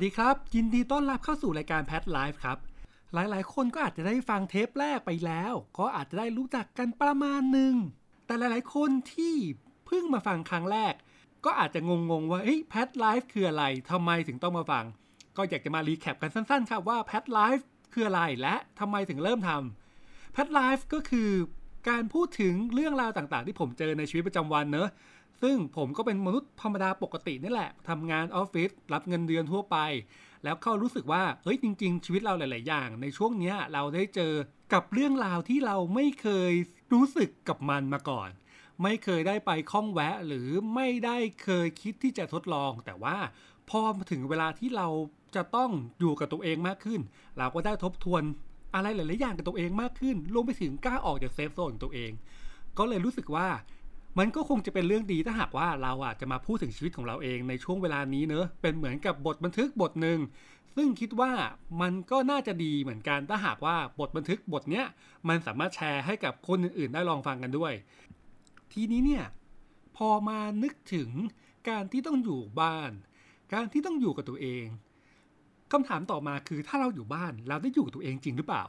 วัสดีครับ ยินดีต้อนรับเข้าสู่รายการแพทไลฟ์ครับ หลายๆ คนก็อาจจะได้ฟังเทปแรกไปแล้ว ก็อาจจะได้รู้จักกันประมาณหนึ่ง แต่หลายๆ คนที่เพิ่งมาฟังครั้งแรก ก็อาจจะงง ๆ ว่าเฮ้ยแพทไลฟ์คืออะไรทำไมถึงต้องมาฟัง ก็อยากจะมา recap กันสั้น ๆ ครับว่าแพทไลฟ์คืออะไรและทำไมถึงเริ่มทำแพทไลฟ์ก็คือการพูดถึงเรื่องราวต่างๆ ที่ผมเจอในชีวิตประจำวันเนอะ ซึ่งผมก็เป็นมนุษย์ธรรมดาปกตินี่แหละทำงานออฟฟิศรับเงินเดือนทั่วไป แล้วเขารู้สึกว่าเฮ้ยจริง ๆ ชีวิตเราหลาย ๆ อย่าง ในช่วงเนี้ยเราได้เจอกับเรื่องราวที่เราไม่เคยรู้สึกกับมันมาก่อน ไม่เคยได้ไปข้องแวะหรือไม่ได้เคยคิดที่จะทดลอง แต่ว่าพอถึงเวลาที่เราจะต้องอยู่กับตัวเองมากขึ้น เราก็ได้ทบทวนอะไรหลาย ๆ อย่างกับตัวเองมากขึ้นรวมไปถึงกล้าออกจากเซฟโซนของตัวเอง ก็เลยรู้สึกว่า มันก็คงจะเป็นเรื่องดีถ้าหากว่าเราอะจะมาพูดถึงชีวิตของเราเองในช่วงเวลานี้เนอะเป็นเหมือนกับบทบันทึกบทหนึ่งซึ่งคิดว่ามันก็น่าจะดีเหมือนกันถ้าหากว่าบทบันทึกบทเนี้ยมันสามารถแชร์ให้กับคนอื่นๆ ได้ลองฟังกันด้วย ทีนี้เนี่ยพอมานึกถึงการที่ต้องอยู่บ้าน การที่ต้องอยู่กับตัวเองคำถามต่อมาคือถ้าเราอยู่บ้านเราได้อยู่กับตัวเองจริงหรือเปล่า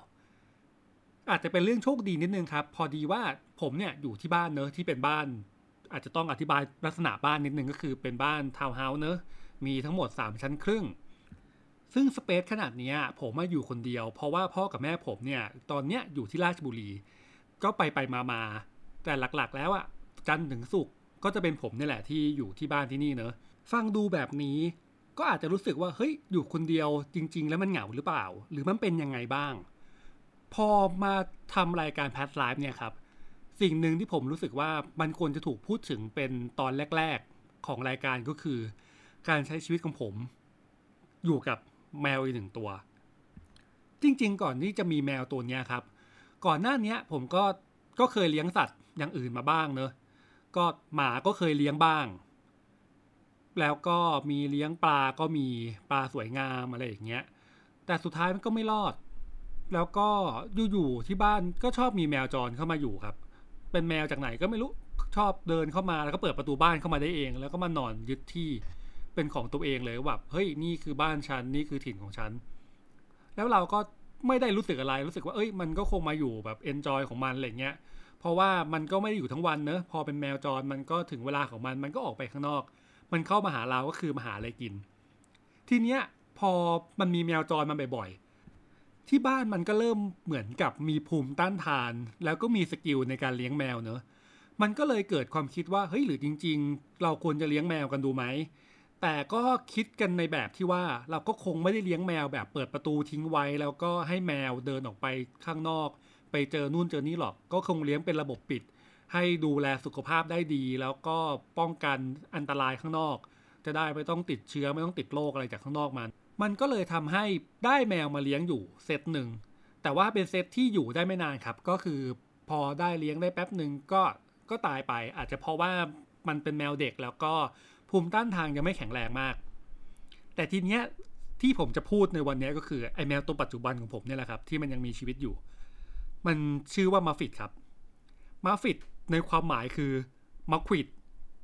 อาจจะเป็นเรื่องโชคดีนิดนึงครับ พอดีว่าผมเนี่ยอยู่ที่บ้านเนอะที่เป็นบ้าน อาจจะต้องอธิบายลักษณะบ้านนิดนึงก็คือเป็นบ้านทาวน์เฮาส์เนอะมีทั้งหมด 3 ชั้นครึ่ง ซึ่ง space ขนาดนี้ผมมาอยู่คนเดียว เพราะว่าพ่อกับแม่ผมเนี่ยตอนเนี้ยอยู่ที่ราชบุรี ก็ไปไปมามาแต่หลักๆ แล้วอะจันทร์ถึงศุกร์ก็จะเป็นผมนี่แหละที่อยู่ที่บ้านที่นี่เนอะฟังดูแบบนี้ก็อาจจะรู้สึกว่าเฮ้ยอยู่คนเดียวจริง ๆ แล้วมันเหงาหรือเปล่า หรือมันเป็นยังไงบ้าง พอมาทำรายการแพทไลฟ์เนี่ยครับสิ่งหนึ่งที่ผมรู้สึกว่ามันควรจะถูกพูดถึงเป็นตอนแรก ๆของรายการก็คือ การใช้ชีวิตของผม อยู่กับแมวอีกหนึ่งตัว จริง ๆ ก่อนที่จะมีแมวตัวนี้ครับ ก่อนหน้านี้ผมก็ก็เคยเลี้ยงสัตว์อย่างอื่นมาบ้างเนอะก็หมาก็เคยเลี้ยงบ้าง แล้วก็มีเลี้ยงปลาก็มีปลาสวยงามอะไรอย่างเงี้ยแต่สุดท้ายมันก็ไม่รอด แล้วก็อยู่ๆที่บ้านก็ชอบมีแมวจรเข้ามาอยู่ครับ เป็นแมวจากไหนก็ไม่รู้ชอบเดินเข้ามาแล้วก็เปิดประตูบ้านเข้ามาได้เอง แล้วก็มานอนยึดที่เป็นของตัวเองเลยแบบเฮ้ยนี่คือบ้านฉันนี่คือถิ่นของฉันแล้วเราก็ไม่ได้รู้สึกอะไรรู้สึกว่าเอ้ยมันก็คงมาอยู่แบบเอนจอยของมันอะไรเงี้ยเพราะว่ามันก็ไม่ได้อยู่ทั้งวันเนอะพอเป็นแมวจรมันก็ถึงเวลาของมันมันก็ออกไปข้างนอก มันเข้ามาหาเราก็คือมาหาอะไรกิน ทีเนี้ยพอมันมีแมวจรมาบ่อย ที่บ้านมันก็เริ่มเหมือนกับมีภูมิต้านทาน แล้วก็มี skill ในการเลี้ยงแมวเนอะมันก็เลยเกิดความคิดว่าเฮ้ยหรือจริง ๆ เราควรจะเลี้ยงแมวกันดูไหมแต่ก็คิดกันในแบบที่ว่าเราก็คงไม่ได้เลี้ยงแมวแบบเปิดประตูทิ้งไว้ แล้วก็ให้แมวเดินออกไปข้างนอก ไปเจอนู่นเจอนี่หรอก ก็คงเลี้ยงเป็นระบบปิด ให้ดูแลสุขภาพได้ดี แล้วก็ป้องกันอันตรายข้างนอก จะได้ไม่ต้องติดเชื้อไม่ต้องติดโรคอะไรจากข้างนอกมัน มันก็เลยทำให้ได้แมวมาเลี้ยงอยู่เซตหนึ่ง แต่ว่าเป็นเซตที่อยู่ได้ไม่นานครับ ก็คือพอได้เลี้ยงได้แป๊บหนึ่งก็ก็ตายไป อาจจะเพราะว่ามันเป็นแมวเด็กแล้วก็ภูมิต้านทานยังไม่แข็งแรงมาก แต่ทีเนี้ยที่ผมจะพูดในวันนี้ก็คือไอแมวตัวปัจจุบันของผมเนี่ยแหละครับที่มันยังมีชีวิตอยู่ มันชื่อว่ามะฟิดครับมะฟิดในความหมายคือมะขวิด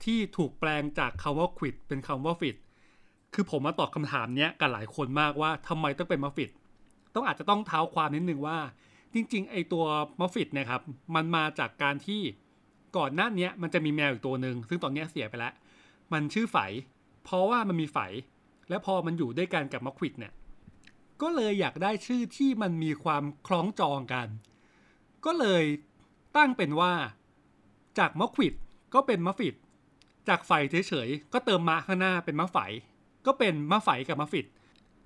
ที่ถูกแปลงจากคำว่าขวิดเป็นคำว่าฟิด คือผมมาตอบคำถามเนี้ยกับหลายคนมากว่าทำไมต้องเป็นมะฟิดต้องอาจจะต้องเท้าความนิดนึงว่า จริง ๆ ไอ้ตัวมะฟิดเนี่ยครับ มันมาจากการที่ก่อนหน้านี้มันจะมีแมวอีกตัวหนึ่งซึ่งตอนนี้เสียไปแล้ว มันชื่อไฝ เพราะว่ามันมีไฝ และพอมันอยู่ด้วยกันกับมะฟิดเนี่ยก็เลยอยากได้ชื่อที่มันมีความคล้องจองกัน ก็เลยตั้งเป็นว่าจากมัฟฟิตก็เป็นมัฟฟิตจากไฟเฉยๆ ก็เติมมาข้างหน้าเป็นมะไฝ ก็เป็นมะไฝกับมะฟิด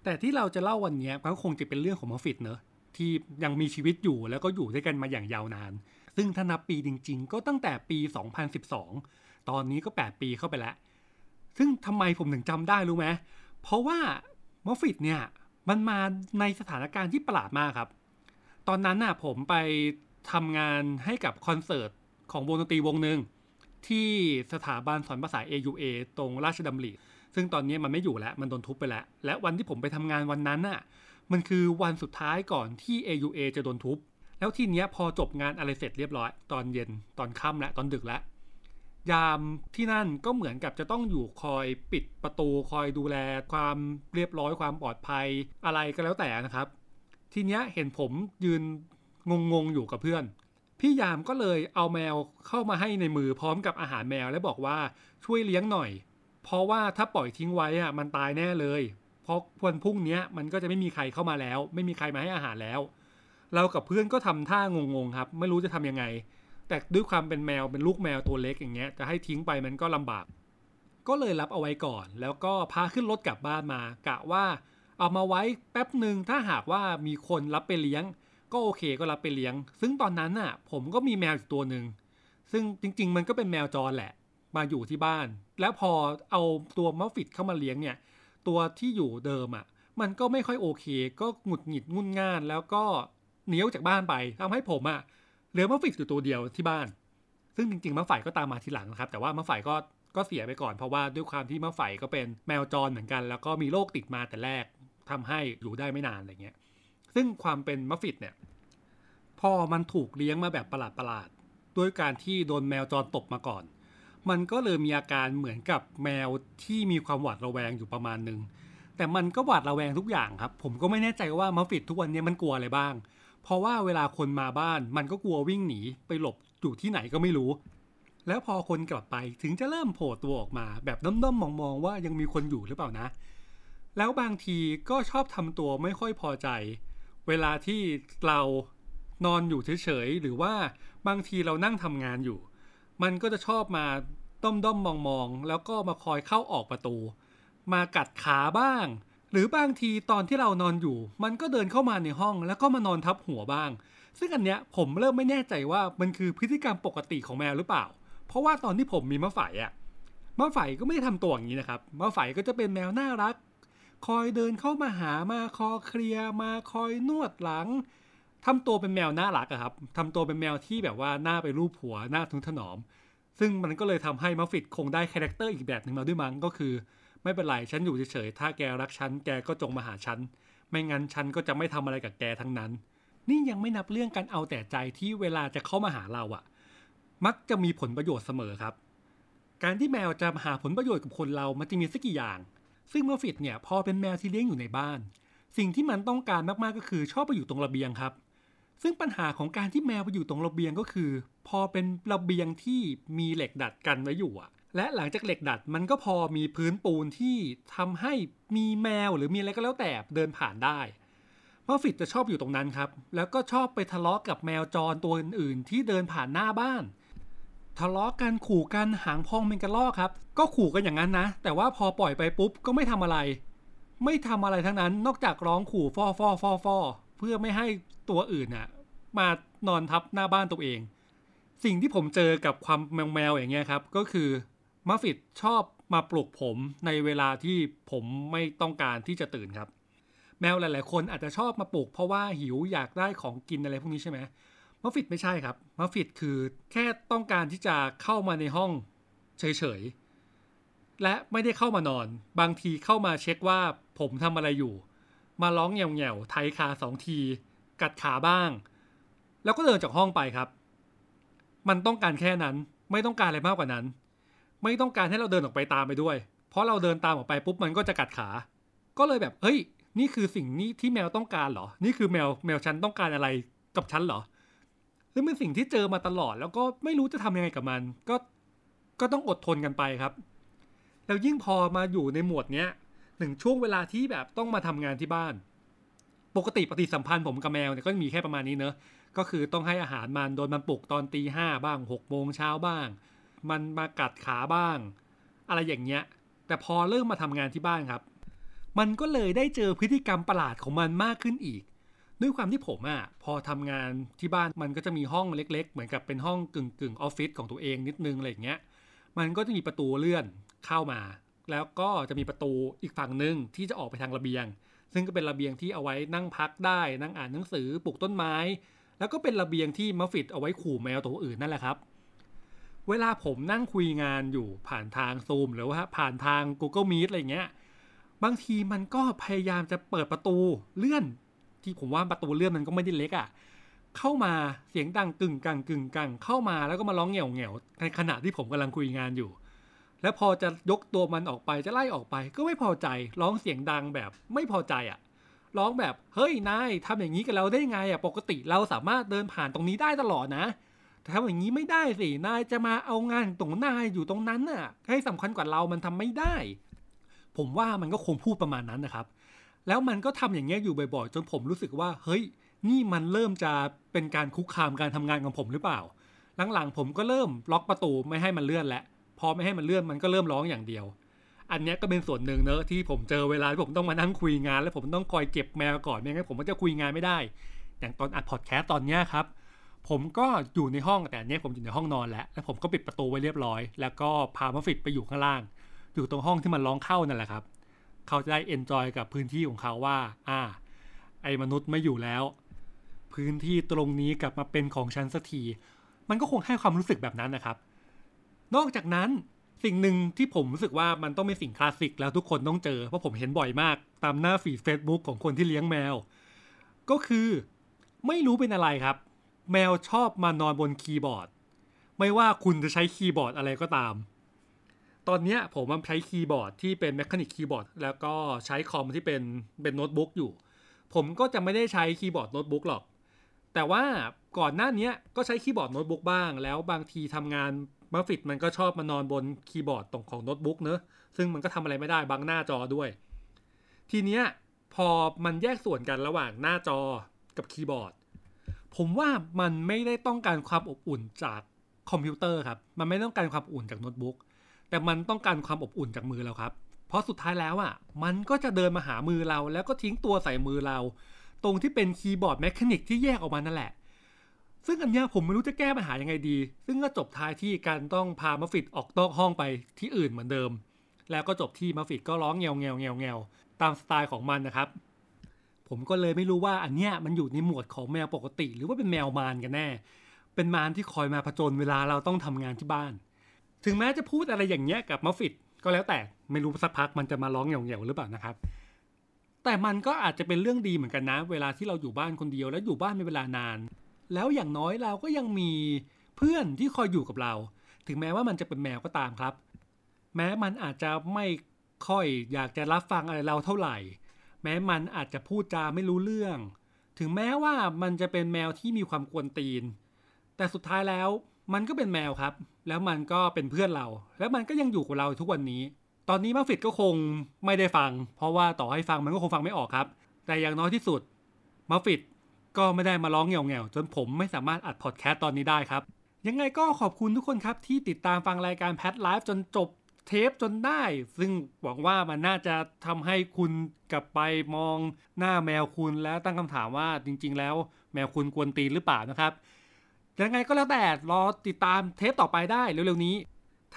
แต่ที่เราจะเล่าวันนี้ก็คงจะเป็นเรื่องของมะฟิดเนอะที่ยังมีชีวิตอยู่แล้วก็อยู่ด้วยกันมาอย่างยาวนาน ซึ่งถ้านับปีจริง ๆ ก็ตั้งแต่ปี 2012 ตอนนี้ก็ 8 ปีเข้าไปแล้ว ซึ่งทำไมผมถึงจำได้รู้ไหมเพราะว่ามอฟฟิตเนี่ยมันมาในสถานการณ์ที่ประหลาดมากครับ ตอนนั้นน่ะผมไปทำงานให้กับคอนเสิร์ตของวงดนตรีวงหนึ่งที่สถาบันสอนภาษา AUA ตรงราชดำริ ซึ่งตอนนี้มันไม่อยู่แล้วมันโดนทุบไปแล้ว และวันที่ผมไปทำงานวันนั้นน่ะมันคือวันสุดท้ายก่อนที่ AUA จะโดนทุบ แล้วทีเนี้ยพอจบงานอะไรเสร็จเรียบร้อย ตอนเย็นตอนค่ำและตอนดึกแล้วยามที่นั่นก็เหมือนกับจะต้องอยู่คอยปิดประตูคอยดูแลความเรียบร้อยความปลอดภัยอะไรก็แล้วแต่นะครับ ทีเนี้ยเห็นผมยืนงงๆอยู่กับเพื่อน พี่ยามก็เลยเอาแมวเข้ามาให้ในมือพร้อมกับอาหารแมวและบอกว่าช่วยเลี้ยงหน่อย เพราะว่าถ้าปล่อยทิ้งไว้อะมันตายแน่เลย เพราะวันพรุ่งนี้มันก็จะไม่มีใครเข้ามาแล้ว ไม่มีใครมาให้อาหารแล้ว เรากับเพื่อนก็ทำท่างงๆครับ ไม่รู้จะทำยังไง แต่ด้วยความเป็นแมวเป็นลูกแมวตัวเล็กอย่างเงี้ยจะให้ทิ้งไปมันก็ลำบาก ก็เลยรับเอาไว้ก่อน แล้วก็พาขึ้นรถกลับบ้านมากะว่า เอามาไว้แป๊บหนึ่งถ้าหากว่ามีคนรับไปเลี้ยง ก็โอเคก็รับไปเลี้ยง ซึ่งตอนนั้นน่ะ ผมก็มีแมวอยู่ตัวหนึ่งซึ่งจริง ๆ มันก็เป็นแมวจรแหละ มาอยู่ที่บ้าน แล้วพอเอาตัวมัฟฟิตเข้ามาเลี้ยงเนี่ย ตัวที่อยู่เดิมอะ มันก็ไม่ค่อยโอเค ก็หงุดหงิดงุนง่าน แล้วก็หนีออกจากบ้านไปทำให้ผมอะเหลือมัฟฟิตอยู่ตัวเดียวที่บ้าน ซึ่งจริงๆมะฝ่ายก็ตามมาทีหลังนะครับ แต่ว่ามะฝ่ายก็ก็เสียไปก่อนเพราะว่าด้วยความที่มะฝ่ายก็เป็นแมวจรเหมือนกัน แล้วก็มีโรคติดมาแต่แรกทำให้อยู่ได้ไม่นานอะไรเงี้ย ซึ่งความเป็นมัฟฟิตเนี่ย พอมันถูกเลี้ยงมาแบบประหลาดๆด้วยการที่โดนแมวจรตบมาก่อน มันก็เลยมีอาการเหมือนกับแมวที่มีความหวาดระแวงอยู่ประมาณหนึ่งแต่มันก็หวาดระแวงทุกอย่างครับ ผมก็ไม่แน่ใจว่ามัฟฟิตทุกวันนี้มันกลัวอะไรบ้าง เพราะว่าเวลาคนมาบ้านมันก็กลัววิ่งหนีไปหลบอยู่ที่ไหนก็ไม่รู้ แล้วพอคนกลับไปถึงจะเริ่มโผล่ตัวออกมา แบบด้อมๆมองๆว่ายังมีคนอยู่หรือเปล่านะ แล้วบางทีก็ชอบทำตัวไม่ค่อยพอใจ เวลาที่เรานอนอยู่เฉยๆหรือว่าบางทีเรานั่งทำงานอยู่ มันก็จะชอบมาด้อมด้อมมองมองแล้วก็มาคอยเข้าออกประตู มากัดขาบ้าง หรือบางทีตอนที่เรานอนอยู่ มันก็เดินเข้ามาในห้อง แล้วก็มานอนทับหัวบ้าง ซึ่งอันเนี้ยผมเริ่มไม่แน่ใจว่ามันคือพฤติกรรมปกติของแมวหรือเปล่า เพราะว่าตอนที่ผมมีมะไฝอะมะไฝก็ไม่ได้ทำตัวอย่างนี้นะครับมะไฝก็จะเป็นแมวน่ารัก คอยเดินเข้ามาหามาคอเคลียมาคอยนวดหลัง ทำตัวเป็นแมวน่ารักอะครับทำตัวเป็นแมวที่แบบว่าน่าไปลูบหัวน่าทะนุถนอม ซึ่งมันก็เลยทำให้มะฟิดคงได้ character อีกแบบหนึ่งมาด้วยมั้งก็คือ ไม่เป็นไรฉันอยู่เฉยๆถ้าแกรักฉันแกก็จงมาหาฉันไม่งั้นฉันก็จะไม่ทำอะไรกับแกทั้งนั้น นี่ยังไม่นับเรื่องการเอาแต่ใจที่เวลาจะเข้ามาหาเราอะมักจะมีผลประโยชน์เสมอครับ การที่แมวจะหาผลประโยชน์กับคนเรามันจะมีสักกี่อย่าง ซึ่งมะฟิดเนี่ยพอเป็นแมวที่เลี้ยงอยู่ในบ้าน สิ่งที่มันต้องการมากๆก็คือชอบไปอยู่ตรงระเบียงครับ ซึ่งปัญหาของการที่แมวไปอยู่ตรงระเบียงก็คือ พอเป็นระเบียงที่มีเหล็กดัดกันไว้อยู่อะและหลังจากเหล็กดัดมันก็พอมีพื้นปูนที่ทำให้มีแมวหรือมีอะไรก็แล้วแต่เดินผ่านได้มัฟฟิตจะชอบอยู่ตรงนั้นครับ แล้วก็ชอบไปทะเลาะกับแมวจรตัวอื่นๆ ที่เดินผ่านหน้าบ้าน ทะเลาะกันขู่กันหางพองเป็นกระลอกครับ ก็ขู่กันอย่างนั้นนะ แต่ว่าพอปล่อยไปปุ๊บก็ไม่ทำอะไร ไม่ทำอะไรทั้งนั้นนอกจากร้องขู่ฟอฟอฟอฟอ เพื่อไม่ให้ตัวอื่นน่ะ มานอนทับหน้าบ้านตัวเอง สิ่งที่ผมเจอกับความแมวแมวๆอย่างเงี้ยครับ ก็คือมะฟิดชอบมาปลุกผมในเวลาที่ผมไม่ต้องการที่จะตื่นครับ แมวหลาย ๆ คนอาจจะชอบมาปลุกเพราะว่าหิวอยากได้ของกินอะไรพวกนี้ใช่ไหมมัฟฟิตไม่ใช่ครับมัฟฟิตคือแค่ต้องการที่จะเข้ามาในห้องเฉย ๆ และไม่ได้เข้ามานอน บางทีเข้ามาเช็คว่าผมทำอะไรอยู่ มาร้องแง่วๆไทยคาสองที กัดขาบ้าง แล้วก็เดินจากห้องไปครับ มันต้องการแค่นั้นไม่ต้องการอะไรมากกว่านั้น ไม่ต้องการให้เราเดินออกไปตามไปด้วย เพราะเราเดินตามออกไปปุ๊บมันก็จะกัดขา ก็เลยแบบเฮ้ย นี่คือสิ่งนี้ที่แมวต้องการเหรอ นี่คือแมวแมวฉันต้องการอะไรกับฉันเหรอซึ่งเป็นสิ่งที่เจอมาตลอด แล้วก็ไม่รู้จะทำยังไงกับมัน ก็ก็ต้องอดทนกันไปครับ แล้วยิ่งพอมาอยู่ในหมวดเนี้ย หนึ่งช่วงเวลาที่แบบต้องมาทำงานที่บ้าน ปกติปฏิสัมพันธ์ผมกับแมวเนี่ยก็มีแค่ประมาณนี้เนอะก็คือต้องให้อาหารมันโดนมันปลุกตอนตีห้าบ้างหกโมงเช้าบ้าง มันมากัดขาบ้าง อะไรอย่างเงี้ย แต่พอเริ่มมาทำงานที่บ้านครับ มันก็เลยได้เจอพฤติกรรมประหลาดของมันมากขึ้นอีก ด้วยความที่ผมอะ่ะพอทำงานที่บ้านมันก็จะมีห้องเล็ก ๆ เหมือนกับเป็นห้องกึ่งกึ่งๆออฟฟิศของตัวเองนิดนึงอะไรอย่างเงี้ย มันก็จะมีประตูเลื่อนเข้ามา แล้วก็จะมีประตูอีกฝั่งหนึ่งที่จะออกไปทางระเบียง ซึ่งก็เป็นระเบียงที่เอาไว้นั่งพักได้ นั่งอ่านหนังสือปลูกต้นไม้ แล้วก็เป็นระเบียงที่มัฟฟิตเอาไว้ขู่แมวตัวอื่นนั่นแหละครับ เวลาผมนั่งคุยงานอยู่ผ่านทางซูมหรือว่าผ่านทาง Google Meet อะไรเงี้ยบางทีมันก็พยายามจะเปิดประตูเลื่อน ที่ผมว่าประตูเลื่อนมันก็ไม่ได้เล็กอะ่ะเข้ามาเสียงดังกึ่งกังกึ่งกังเข้ามาแล้วก็มาร้องเหงี่ยวเหงี่ยวในขณะที่ผมกำลังคุยงานอยู่ แล้วพอจะยกตัวมันออกไปจะไล่ออกไป ก็ไม่พอใจร้องเสียงดังแบบไม่พอใจอะ่ะร้องแบบเฮ้ยนายทำอย่างนี้กับเราได้ไงอะ่ะปกติเราสามารถเดินผ่านตรงนี้ได้ตลอดนะแต่ทำอย่างนี้ไม่ได้สินายจะมาเอางานตรงนายอยู่ตรงนั้นน่ะให้สำคัญกว่าเรามันทำไม่ได้ ผมว่ามันก็คงพูดประมาณนั้นนะครับ แล้วมันก็ทำอย่างเงี้ยอยู่บ่อยๆ จนผมรู้สึกว่า เฮ้ย นี่มันเริ่มจะเป็นการคุกคามการทำงานของผมหรือเปล่า หลังๆผมก็เริ่มล็อกประตูไม่ให้มันเลื่อนและ พอไม่ให้มันเลื่อนมันก็เริ่มร้องอย่างเดียว อันนี้ก็เป็นส่วนหนึ่งเนอะที่ผมเจอเวลาที่ผมต้องมานั่งคุยงาน แล้วผมต้องคอยเก็บแมวก่อนไม่งั้นผมก็จะคุยงานไม่ได้ อย่างตอนอัดพอดแคสต์ตอนเนี้ยครับผมก็อยู่ในห้องแต่อันนี้ผมอยู่ในห้องนอนแล้วแล้วผมก็ปิดประตูไว้เรียบร้อย แล้วก็พามะฟิดไปอยู่ข้างล่าง อยู่ตรงห้องที่มันร้องเข้านั่นแหละครับ เขาจะได้ enjoy กับพื้นที่ของเขาว่า อ่า ไอ้มนุษย์ไม่อยู่แล้ว พื้นที่ตรงนี้กลับมาเป็นของฉันสักที มันก็คงให้ความรู้สึกแบบนั้นนะครับ นอกจากนั้นสิ่งหนึ่งที่ผมรู้สึกว่ามันต้องเป็นสิ่งคลาสสิกแล้วทุกคนต้องเจอ เพราะผมเห็นบ่อยมาก ตามหน้า feed Facebook ของคนที่เลี้ยงแมว ก็คือไม่รู้เป็นอะไรครับ แมวชอบมานอนบนคีย์บอร์ด ไม่ว่าคุณจะใช้คีย์บอร์ดอะไรก็ตาม ตอนนี้ผมมันใช้คีย์บอร์ดที่เป็น mechanic keyboard แล้วก็ใช้คอมที่เป็นเป็นโน้ตบุ๊กอยู่ ผมก็จะไม่ได้ใช้คีย์บอร์ดโน้ตบุ๊กหรอกแต่ว่าก่อนหน้านี้ก็ใช้คีย์บอร์ดโน้ตบุ๊กบ้าง แล้วบางทีทำงาน มะฟิดมันก็ชอบมานอนบนคีย์บอร์ดตรงของโน้ตบุ๊กเนอะซึ่งมันก็ทำอะไรไม่ได้บังหน้าจอด้วย ทีเนี้ยพอมันแยกส่วนกันระหว่างหน้าจอกับคีย์บอร์ด ผมว่ามันไม่ได้ต้องการความอบอุ่นจากคอมพิวเตอร์ครับ มันไม่ต้องการความอุ่นจากโน้ตบุ๊ก แต่มันต้องการความอบอุ่นจากมือเราครับ เพราะสุดท้ายแล้วอะ มันก็จะเดินมาหามือเรา แล้วก็ทิ้งตัวใส่มือเรา ตรงที่เป็นคีย์บอร์ด mechanic ที่แยกออกมานั่นแหละ ซึ่งอันเนี้ยผมไม่รู้จะแก้ปัญหายังไงดี ซึ่งก็จบท้ายที่การต้องพามาฟิตออกนอกห้องไปที่อื่นเหมือนเดิม แล้วก็จบที่มาฟิตก็ร้องเงียวเงียวเงียวเงียวตามสไตล์ของมันนะครับ ผมก็เลยไม่รู้ว่าอันเนี้ยมันอยู่ในหมวดของแมวปกติ หรือว่าเป็นแมวมารกันแน่ เป็นมารที่คอยมาผจญเวลาเราต้องทำงานที่บ้าน ถึงแม้จะพูดอะไรอย่างเงี้ยกับมาฟิตก็แล้วแต่ไม่รู้สักพักมันจะมาร้องเงวเงวหรือเปล่านะครับ แต่มันก็อาจจะเป็นเรื่องดีเหมือนกันนะ เวลาที่เราอยู่บ้านคนเดียวแล้วอยู่บ้านเป็นเวลานาน แล้วอย่างน้อยเราก็ยังมีเพื่อนที่คอยอยู่กับเรา ถึงแม้ว่ามันจะเป็นแมวก็ตามครับ แม้มันอาจจะไม่ค่อยอยากจะรับฟังอะไรเราเท่าไหร่ แม้มันอาจจะพูดจาไม่รู้เรื่อง ถึงแม้ว่ามันจะเป็นแมวที่มีความกวนตีน แต่สุดท้ายแล้วมันก็เป็นแมวครับ แล้วมันก็เป็นเพื่อนเรา แล้วมันก็ยังอยู่กับเราทุกวันนี้ ตอนนี้มาฟิตก็คงไม่ได้ฟัง เพราะว่าต่อให้ฟังมันก็คงฟังไม่ออกครับ แต่อย่างน้อยที่สุดมาฟิต ก็ไม่ได้มาร้องเงี่ยวๆจนผมไม่สามารถอัดพอดแคสต์ตอนนี้ได้ครับ ยังไงก็ขอบคุณทุกคนครับ ที่ติดตามฟังรายการ Pet Life จนจบเทปจนได้ ซึ่งหวังว่ามันน่าจะทำให้คุณกลับไปมองหน้าแมวคุณแล้วตั้งคำถามว่าจริง ๆ แล้วแมวคุณกวนตีนหรือเปล่านะครับยังไงก็แล้วแต่รอติดตามเทปต่อไปได้เร็วๆนี้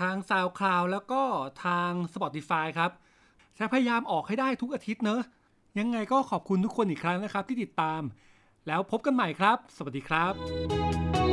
ทาง SoundCloud แล้วก็ทาง Spotify ครับจะพยายามออกให้ได้ทุกอาทิตย์เนอะยังไงก็ขอบคุณทุกคนอีกครั้งนะครับที่ติดตาม แล้วพบกันใหม่ครับ สวัสดีครับ